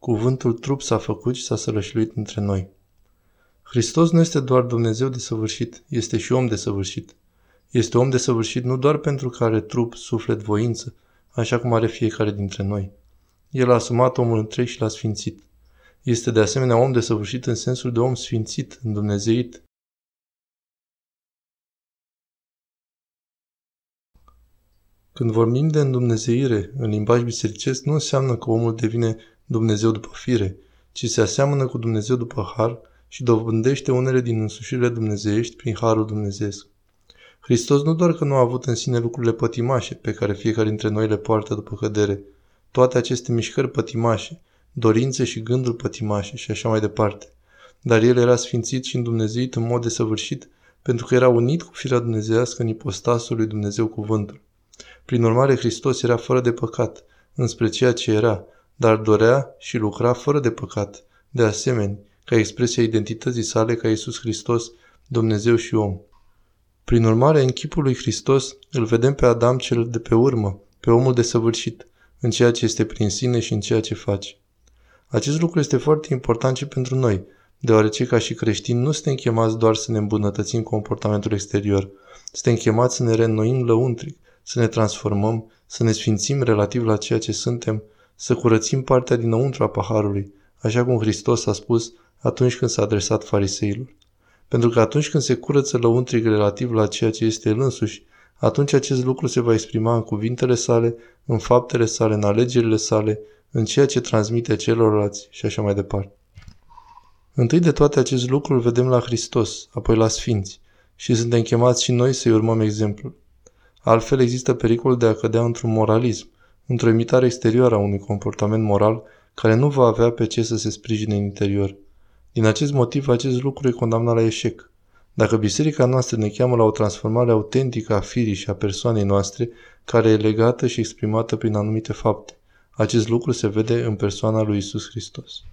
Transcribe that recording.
Cuvântul trup s-a făcut și s-a sărășluit între noi. Hristos nu este doar Dumnezeu de săvârșit, este și om de săvârșit. Este om de săvârșit nu doar pentru că are trup, suflet, voință, așa cum are fiecare dintre noi. El a asumat omul întreg și l-a sfințit. Este de asemenea om de săvârșit în sensul de om sfințit, îndumnezeit. Când vorbim de îndumnezeire în limbaj bisericesc, nu înseamnă că omul devine Dumnezeu după fire, ci se aseamănă cu Dumnezeu după har și dobândește unele din însușirile dumnezeiești prin harul dumnezeesc. Hristos nu doar că nu a avut în sine lucrurile pătimașe pe care fiecare dintre noi le poartă după cădere, toate aceste mișcări pătimașe, dorințe și gânduri pătimașe și așa mai departe, dar el era sfințit și îndumnezeit în mod desăvârșit pentru că era unit cu firea dumnezească în ipostasul lui Dumnezeu cuvântul. Prin urmare, Hristos era fără de păcat, înspre ceea ce era, dar dorea și lucra fără de păcat, de asemenea, ca expresia identității sale ca Iisus Hristos, Dumnezeu și om. Prin urmare, în chipul lui Hristos îl vedem pe Adam cel de pe urmă, pe omul desăvârșit, în ceea ce este prin sine și în ceea ce face. Acest lucru este foarte important și pentru noi, deoarece ca și creștini nu suntem chemați doar să ne îmbunătățim comportamentul exterior, suntem chemați să ne reînnoim lăuntric, să ne transformăm, să ne sfințim relativ la ceea ce suntem, să curățim partea dinăuntru a paharului, așa cum Hristos a spus atunci când s-a adresat fariseilor. Pentru că atunci când se curăță lăuntric relativ la ceea ce este el însuși, atunci acest lucru se va exprima în cuvintele sale, în faptele sale, în alegerile sale, în ceea ce transmite celorlalți și așa mai departe. Întâi de toate acest lucru îl vedem la Hristos, apoi la Sfinți, și suntem chemați și noi să-i urmăm exemplul. Altfel există pericolul de a cădea într-un moralism, într-o imitare exterioară a unui comportament moral care nu va avea pe ce să se sprijine în interior. Din acest motiv, acest lucru e condamnat la eșec. Dacă biserica noastră ne cheamă la o transformare autentică a firii și a persoanei noastre, care e legată și exprimată prin anumite fapte, acest lucru se vede în persoana lui Isus Hristos.